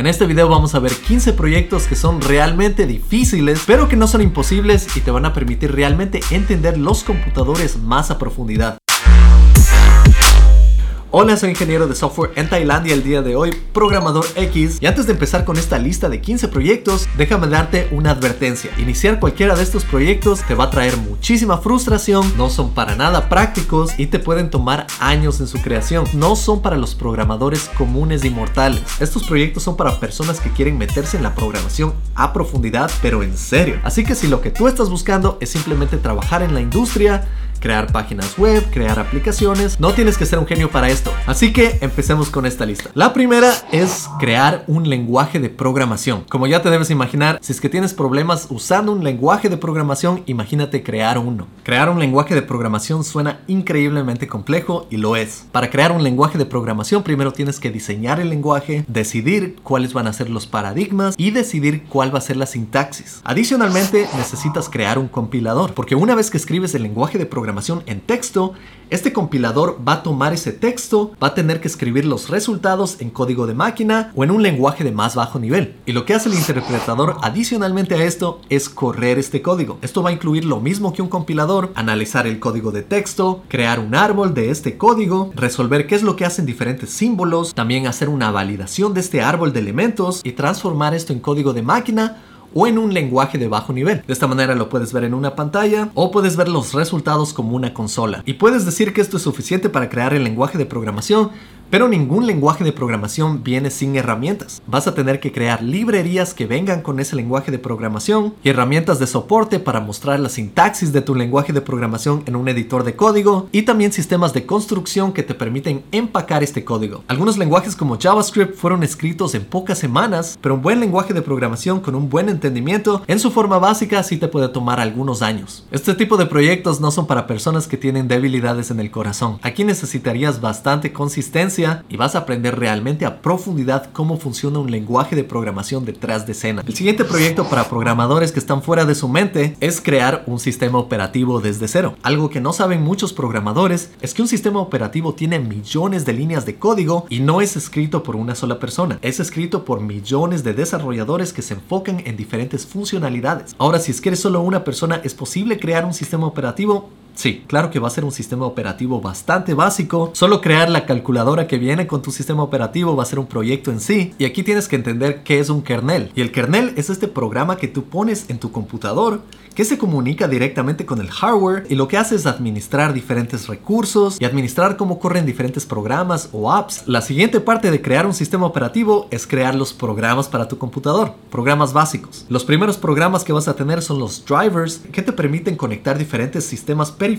En este video vamos a ver 15 proyectos que son realmente difíciles, pero que no son imposibles y te van a permitir realmente entender los computadores más a profundidad. Hola, soy ingeniero de software en Tailandia el día de hoy, programador X. Y antes de empezar con esta lista de 15 proyectos, déjame darte una advertencia. Iniciar cualquiera de estos proyectos te va a traer muchísima frustración, no son para nada prácticos y te pueden tomar años en su creación. No son para los programadores comunes y mortales. Estos proyectos son para personas que quieren meterse en la programación a profundidad, pero en serio. Así que si lo que tú estás buscando es simplemente trabajar en la industria, crear páginas web, crear aplicaciones. No tienes que ser un genio para esto. Así que empecemos con esta lista. La primera es crear un lenguaje de programación. Como ya te debes imaginar, si es que tienes problemas usando un lenguaje de programación, imagínate crear uno. Crear un lenguaje de programación suena increíblemente complejo y lo es. Para crear un lenguaje de programación, primero tienes que diseñar el lenguaje, decidir cuáles van a ser los paradigmas y decidir cuál va a ser la sintaxis. Adicionalmente, necesitas crear un compilador, porque una vez que escribes el lenguaje de programación, en texto, este compilador va a tomar ese texto, va a tener que escribir los resultados en código de máquina o en un lenguaje de más bajo nivel. Y lo que hace el interpretador adicionalmente a esto es correr este código. Esto va a incluir lo mismo que un compilador, analizar el código de texto, crear un árbol de este código, resolver qué es lo que hacen diferentes símbolos, también hacer una validación de este árbol de elementos y transformar esto en código de máquina o en un lenguaje de bajo nivel. De esta manera lo puedes ver en una pantalla o puedes ver los resultados como una consola. Y puedes decir que esto es suficiente para crear el lenguaje de programación, pero ningún lenguaje de programación viene sin herramientas. Vas a tener que crear librerías que vengan con ese lenguaje de programación y herramientas de soporte para mostrar la sintaxis de tu lenguaje de programación en un editor de código y también sistemas de construcción que te permiten empacar este código. Algunos lenguajes como JavaScript fueron escritos en pocas semanas, pero un buen lenguaje de programación con un buen entendimiento en su forma básica sí te puede tomar algunos años. Este tipo de proyectos no son para personas que tienen debilidades en el corazón. Aquí necesitarías bastante consistencia y vas a aprender realmente a profundidad cómo funciona un lenguaje de programación detrás de escena. El siguiente proyecto para programadores que están fuera de su mente es crear un sistema operativo desde cero. Algo que no saben muchos programadores es que un sistema operativo tiene millones de líneas de código y no es escrito por una sola persona. Es escrito por millones de desarrolladores que se enfocan en diferentes funcionalidades. Ahora, si es que eres solo una persona, ¿es posible crear un sistema operativo? Sí, claro que va a ser un sistema operativo bastante básico. Solo crear la calculadora que viene con tu sistema operativo va a ser un proyecto en sí. Y aquí tienes que entender qué es un kernel. Y el kernel es este programa que tú pones en tu computador que se comunica directamente con el hardware y lo que hace es administrar diferentes recursos y administrar cómo corren diferentes programas o apps. La siguiente parte de crear un sistema operativo es crear los programas para tu computador, programas básicos. Los primeros programas que vas a tener son los drivers que te permiten conectar diferentes sistemas periféricos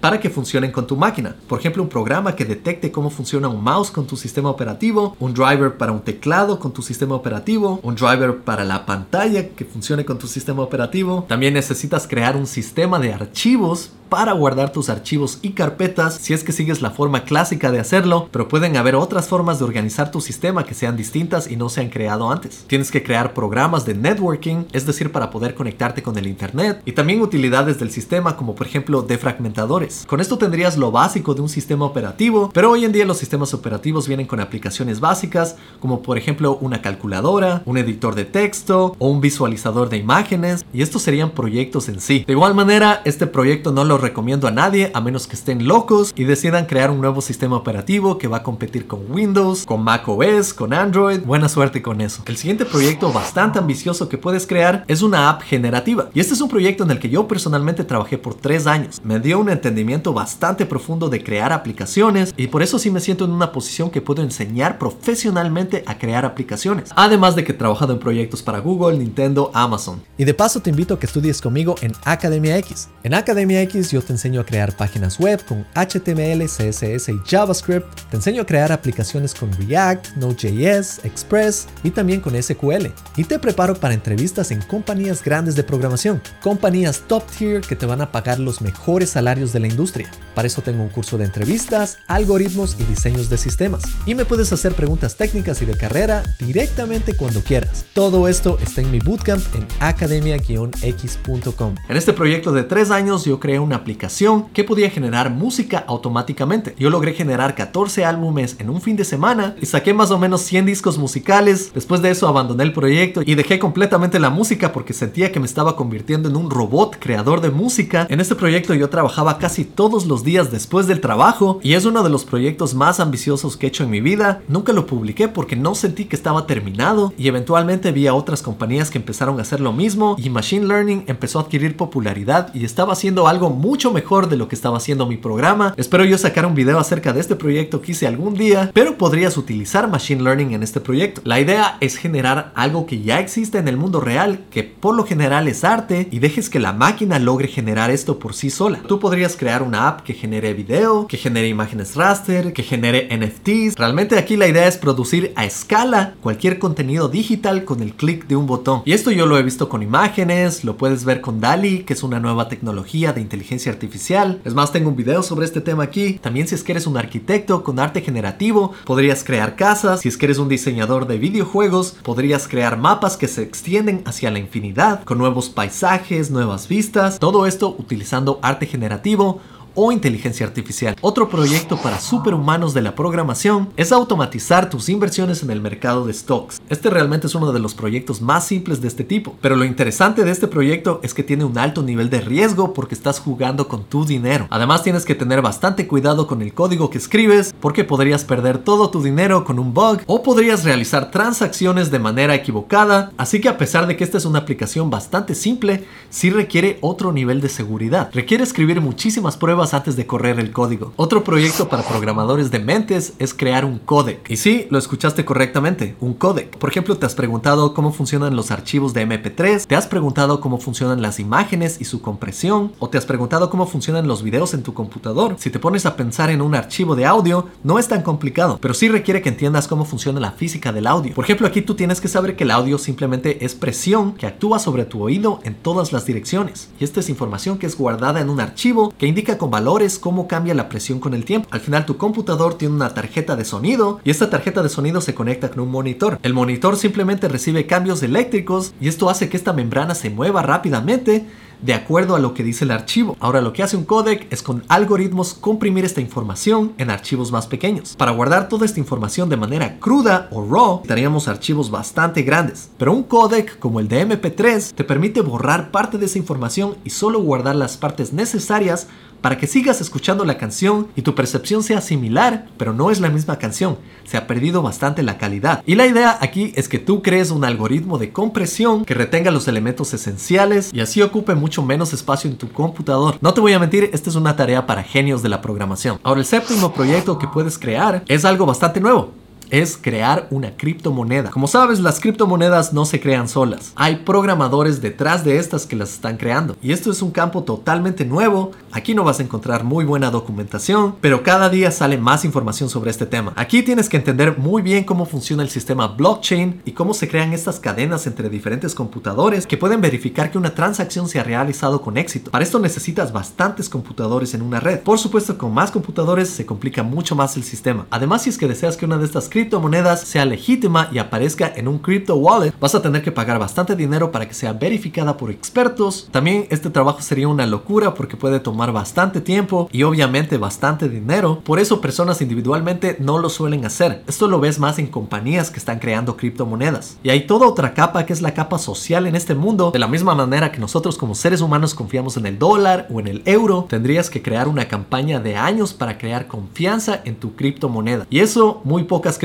para que funcionen con tu máquina. Por ejemplo, un programa que detecte cómo funciona un mouse con tu sistema operativo, un driver para un teclado con tu sistema operativo, un driver para la pantalla que funcione con tu sistema operativo. También necesitas crear un sistema de archivos para guardar tus archivos y carpetas si es que sigues la forma clásica de hacerlo, pero pueden haber otras formas de organizar tu sistema que sean distintas y no se han creado antes. Tienes que crear programas de networking, es decir, para poder conectarte con el internet y también utilidades del sistema como por ejemplo defragmentadores. Con esto tendrías lo básico de un sistema operativo, pero hoy en día los sistemas operativos vienen con aplicaciones básicas como por ejemplo una calculadora, un editor de texto o un visualizador de imágenes y estos serían proyectos en sí. De igual manera, este proyecto no lo recomiendo a nadie a menos que estén locos y decidan crear un nuevo sistema operativo que va a competir con Windows, con Mac OS, con Android. Buena suerte con eso. El siguiente proyecto bastante ambicioso que puedes crear es una app generativa. Y este es un proyecto en el que yo personalmente trabajé por tres años. Me dio un entendimiento bastante profundo de crear aplicaciones y por eso sí me siento en una posición que puedo enseñar profesionalmente a crear aplicaciones. Además de que he trabajado en proyectos para Google, Nintendo, Amazon. Y de paso te invito a que estudies conmigo en Academia X. En Academia X yo te enseño a crear páginas web con HTML, CSS y JavaScript. Te enseño a crear aplicaciones con React, Node.js, Express y también con SQL. Y te preparo para entrevistas en compañías grandes de programación, compañías top tier que te van a pagar los mejores salarios de la industria. Para eso tengo un curso de entrevistas, algoritmos y diseños de sistemas. Y me puedes hacer preguntas técnicas y de carrera directamente cuando quieras. Todo esto está en mi bootcamp en academia-x.com. En este proyecto de tres años yo creé una una aplicación que podía generar música automáticamente. Yo logré generar 14 álbumes en un fin de semana y saqué más o menos 100 discos musicales. Después de eso abandoné el proyecto y dejé completamente la música porque sentía que me estaba convirtiendo en un robot creador de música. En este proyecto yo trabajaba casi todos los días después del trabajo y es uno de los proyectos más ambiciosos que he hecho en mi vida. Nunca lo publiqué porque no sentí que estaba terminado y eventualmente vi a otras compañías que empezaron a hacer lo mismo y Machine Learning empezó a adquirir popularidad y estaba haciendo algo mucho mejor de lo que estaba haciendo mi programa. Espero yo sacar un video acerca de este proyecto que hice algún día, pero podrías utilizar Machine Learning en este proyecto. La idea es generar algo que ya existe en el mundo real, que por lo general es arte, y dejes que la máquina logre generar esto por sí sola. Tú podrías crear una app que genere video, que genere imágenes raster, que genere NFTs. Realmente aquí la idea es producir a escala cualquier contenido digital con el clic de un botón. Y esto yo lo he visto con imágenes, lo puedes ver con DALI, que es una nueva tecnología de inteligencia artificial. Es más, tengo un video sobre este tema aquí. También si es que eres un arquitecto con arte generativo, podrías crear casas. Si es que eres un diseñador de videojuegos, podrías crear mapas que se extienden hacia la infinidad, con nuevos paisajes, nuevas vistas. Todo esto utilizando arte generativo o inteligencia artificial. Otro proyecto para superhumanos de la programación es automatizar tus inversiones en el mercado de stocks. Este realmente es uno de los proyectos más simples de este tipo, pero lo interesante de este proyecto es que tiene un alto nivel de riesgo porque estás jugando con tu dinero. Además tienes que tener bastante cuidado con el código que escribes porque podrías perder todo tu dinero con un bug o podrías realizar transacciones de manera equivocada, así que a pesar de que esta es una aplicación bastante simple, sí requiere otro nivel de seguridad. Requiere escribir muchísimas pruebas antes de correr el código. Otro proyecto para programadores de mentes es crear un codec. Y sí, lo escuchaste correctamente, un codec. Por ejemplo, te has preguntado cómo funcionan los archivos de MP3, te has preguntado cómo funcionan las imágenes y su compresión, o te has preguntado cómo funcionan los videos en tu computador. Si te pones a pensar en un archivo de audio, no es tan complicado, pero sí requiere que entiendas cómo funciona la física del audio. Por ejemplo, aquí tú tienes que saber que el audio simplemente es presión que actúa sobre tu oído en todas las direcciones. Y esta es información que es guardada en un archivo que indica con valores cómo cambia la presión con el tiempo. Al final tu computador tiene una tarjeta de sonido y esta tarjeta de sonido se conecta con un monitor. El monitor simplemente recibe cambios eléctricos y esto hace que esta membrana se mueva rápidamente de acuerdo a lo que dice el archivo. Ahora lo que hace un codec es con algoritmos comprimir esta información en archivos más pequeños. Para guardar toda esta información de manera cruda o raw, necesitaríamos archivos bastante grandes. Pero un codec como el de MP3 te permite borrar parte de esa información y solo guardar las partes necesarias para que sigas escuchando la canción y tu percepción sea similar, pero no es la misma canción. Se ha perdido bastante la calidad. Y la idea aquí es que tú crees un algoritmo de compresión que retenga los elementos esenciales y así ocupe mucho menos espacio en tu computador. No te voy a mentir, esta es una tarea para genios de la programación. Ahora el séptimo proyecto que puedes crear es algo bastante nuevo es crear una criptomoneda. Como sabes, las criptomonedas no se crean solas. Hay programadores detrás de estas que las están creando. Y esto es un campo totalmente nuevo. Aquí no vas a encontrar muy buena documentación, pero cada día sale más información sobre este tema. Aquí tienes que entender muy bien cómo funciona el sistema blockchain y cómo se crean estas cadenas entre diferentes computadores que pueden verificar que una transacción se ha realizado con éxito. Para esto necesitas bastantes computadores en una red. Por supuesto, con más computadores se complica mucho más el sistema. Además, si es que deseas que una de estas criptomonedas sea legítima y aparezca en un crypto wallet, vas a tener que pagar bastante dinero para que sea verificada por expertos. También este trabajo sería una locura porque puede tomar bastante tiempo y obviamente bastante dinero. Por eso personas individualmente no lo suelen hacer. Esto lo ves más en compañías que están creando criptomonedas. Y hay toda otra capa que es la capa social en este mundo. De la misma manera que nosotros como seres humanos confiamos en el dólar o en el euro, tendrías que crear una campaña de años para crear confianza en tu criptomoneda. Y eso muy pocas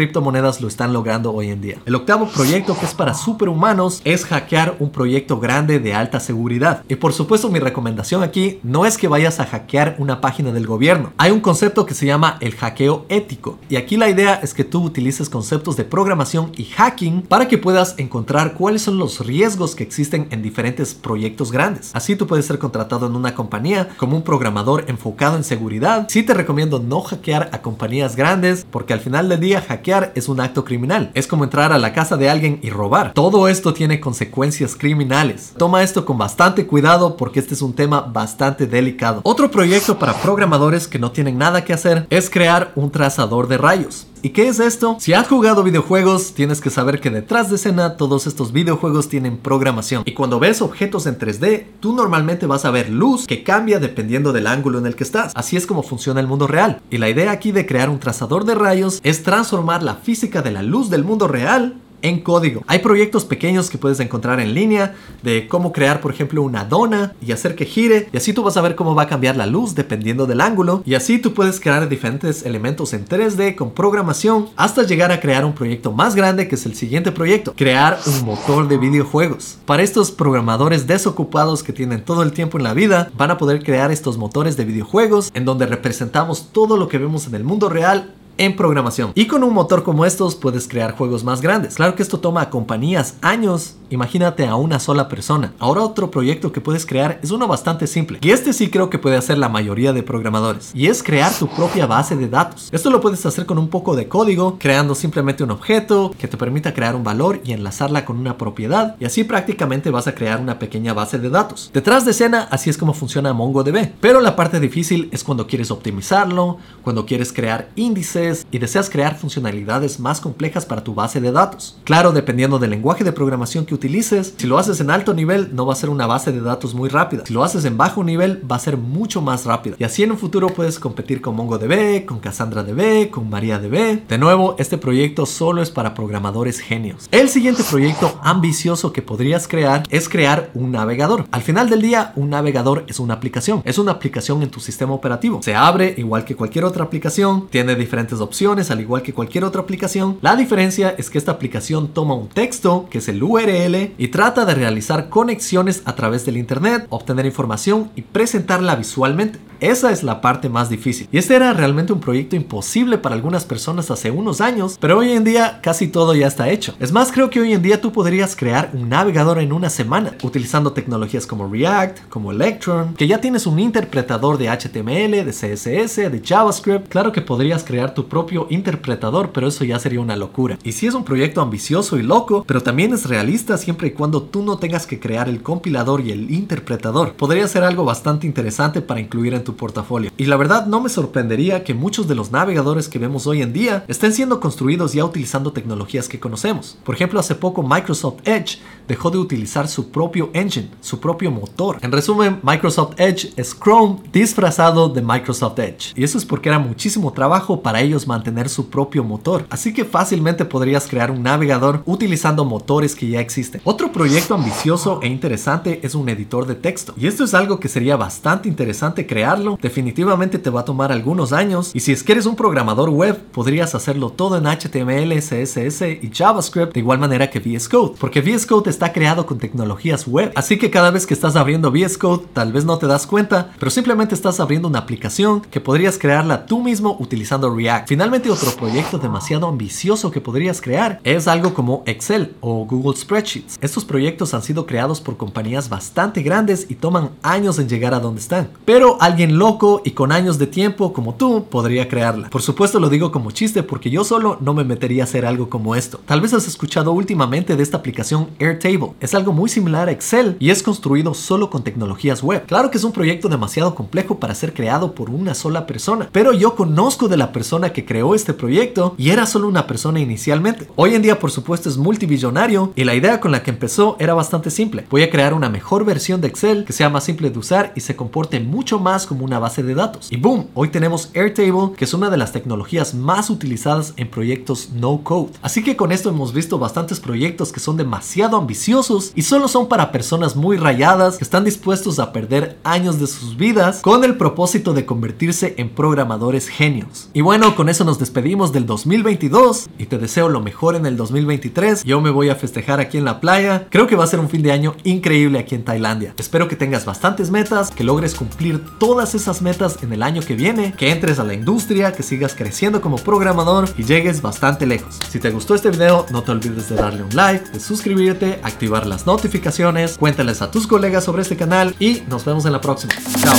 lo están logrando hoy en día. El octavo proyecto que es para superhumanos es hackear un proyecto grande de alta seguridad. Y por supuesto mi recomendación aquí no es que vayas a hackear una página del gobierno. Hay un concepto que se llama el hackeo ético. Y aquí la idea es que tú utilices conceptos de programación y hacking para que puedas encontrar cuáles son los riesgos que existen en diferentes proyectos grandes. Así tú puedes ser contratado en una compañía como un programador enfocado en seguridad. Sí te recomiendo no hackear a compañías grandes porque al final del día hackear es un acto criminal. Es como entrar a la casa de alguien y robar. Todo esto tiene consecuencias criminales. Toma esto con bastante cuidado porque este es un tema bastante delicado. Otro proyecto para programadores que no tienen nada que hacer es crear un trazador de rayos. ¿Y qué es esto? Si has jugado videojuegos, tienes que saber que detrás de escena todos estos videojuegos tienen programación. Y cuando ves objetos en 3D, tú normalmente vas a ver luz que cambia dependiendo del ángulo en el que estás. Así es como funciona el mundo real. Y la idea aquí de crear un trazador de rayos es transformar la física de la luz del mundo real en código. Hay proyectos pequeños que puedes encontrar en línea de cómo crear, por ejemplo, una dona y hacer que gire. Y así tú vas a ver cómo va a cambiar la luz dependiendo del ángulo. Y así tú puedes crear diferentes elementos en 3D con programación hasta llegar a crear un proyecto más grande que es el siguiente proyecto. Crear un motor de videojuegos. Para estos programadores desocupados que tienen todo el tiempo en la vida, van a poder crear estos motores de videojuegos en donde representamos todo lo que vemos en el mundo real en programación. Y con un motor como estos puedes crear juegos más grandes. Claro que esto toma a compañías años, imagínate a una sola persona. Ahora otro proyecto que puedes crear es uno bastante simple. Y este sí creo que puede hacer la mayoría de programadores. Y es crear tu propia base de datos. Esto lo puedes hacer con un poco de código, creando simplemente un objeto que te permita crear un valor y enlazarla con una propiedad. Y así prácticamente vas a crear una pequeña base de datos. Detrás de escena, así es como funciona MongoDB. Pero la parte difícil es cuando quieres optimizarlo, cuando quieres crear índices, y deseas crear funcionalidades más complejas para tu base de datos. Claro, dependiendo del lenguaje de programación que utilices, si lo haces en alto nivel no va a ser una base de datos muy rápida. Si lo haces en bajo nivel va a ser mucho más rápida. Y así en un futuro puedes competir con MongoDB, con CassandraDB, con MariaDB. De nuevo, este proyecto solo es para programadores genios. El siguiente proyecto ambicioso que podrías crear es crear un navegador. Al final del día, un navegador es una aplicación. Es una aplicación en tu sistema operativo. Se abre igual que cualquier otra aplicación, tiene diferentes opciones al igual que cualquier otra aplicación. La diferencia es que esta aplicación toma un texto, que es el URL, y trata de realizar conexiones a través del Internet, obtener información y presentarla visualmente. Esa es la parte más difícil. Y este era realmente un proyecto imposible para algunas personas hace unos años, pero hoy en día casi todo ya está hecho. Es más, creo que hoy en día tú podrías crear un navegador en una semana, utilizando tecnologías como React, como Electron, que ya tienes un interpretador de HTML, de CSS, de JavaScript. Claro que podrías crear tu propio interpretador, pero eso ya sería una locura. Y si es un proyecto ambicioso y loco, pero también es realista siempre y cuando tú no tengas que crear el compilador y el interpretador. Podría ser algo bastante interesante para incluir en tu portafolio. Y la verdad no me sorprendería que muchos de los navegadores que vemos hoy en día estén siendo construidos ya utilizando tecnologías que conocemos. Por ejemplo, hace poco Microsoft Edge dejó de utilizar su propio engine, su propio motor. En resumen, Microsoft Edge es Chrome disfrazado de Microsoft Edge. Y eso es porque era muchísimo trabajo para ellos mantener su propio motor. Así que fácilmente podrías crear un navegador utilizando motores que ya existen. Otro proyecto ambicioso e interesante es un editor de texto. Y esto es algo que sería bastante interesante crearlo definitivamente te va a tomar algunos años y si es que eres un programador web, podrías hacerlo todo en HTML, CSS y JavaScript de igual manera que VS Code, porque VS Code está creado con tecnologías web, así que cada vez que estás abriendo VS Code, tal vez no te das cuenta, pero simplemente estás abriendo una aplicación que podrías crearla tú mismo utilizando React. Finalmente, otro proyecto demasiado ambicioso que podrías crear es algo como Excel o Google Spreadsheets. Estos proyectos han sido creados por compañías bastante grandes y toman años en llegar a donde están, pero alguien loco y con años de tiempo como tú podría crearla. Por supuesto lo digo como chiste porque yo solo no me metería a hacer algo como esto. Tal vez has escuchado últimamente de esta aplicación Airtable. Es algo muy similar a Excel y es construido solo con tecnologías web. Claro que es un proyecto demasiado complejo para ser creado por una sola persona, pero yo conozco de la persona que creó este proyecto y era solo una persona inicialmente. Hoy en día por supuesto es multibillonario y la idea con la que empezó era bastante simple. Voy a crear una mejor versión de Excel que sea más simple de usar y se comporte mucho más como una base de datos. Y boom, hoy tenemos Airtable, que es una de las tecnologías más utilizadas en proyectos no code. Así que con esto hemos visto bastantes proyectos que son demasiado ambiciosos y solo son para personas muy rayadas que están dispuestos a perder años de sus vidas con el propósito de convertirse en programadores genios. Y bueno, con eso nos despedimos del 2022 y te deseo lo mejor en el 2023. Yo me voy a festejar aquí en la playa. Creo que va a ser un fin de año increíble aquí en Tailandia. Espero que tengas bastantes metas, que logres cumplir todas esas metas en el año que viene, que entres a la industria, que sigas creciendo como programador y llegues bastante lejos. Si te gustó este video, no te olvides de darle un like, de suscribirte, activar las notificaciones, cuéntales a tus colegas sobre este canal y nos vemos en la próxima. Chao.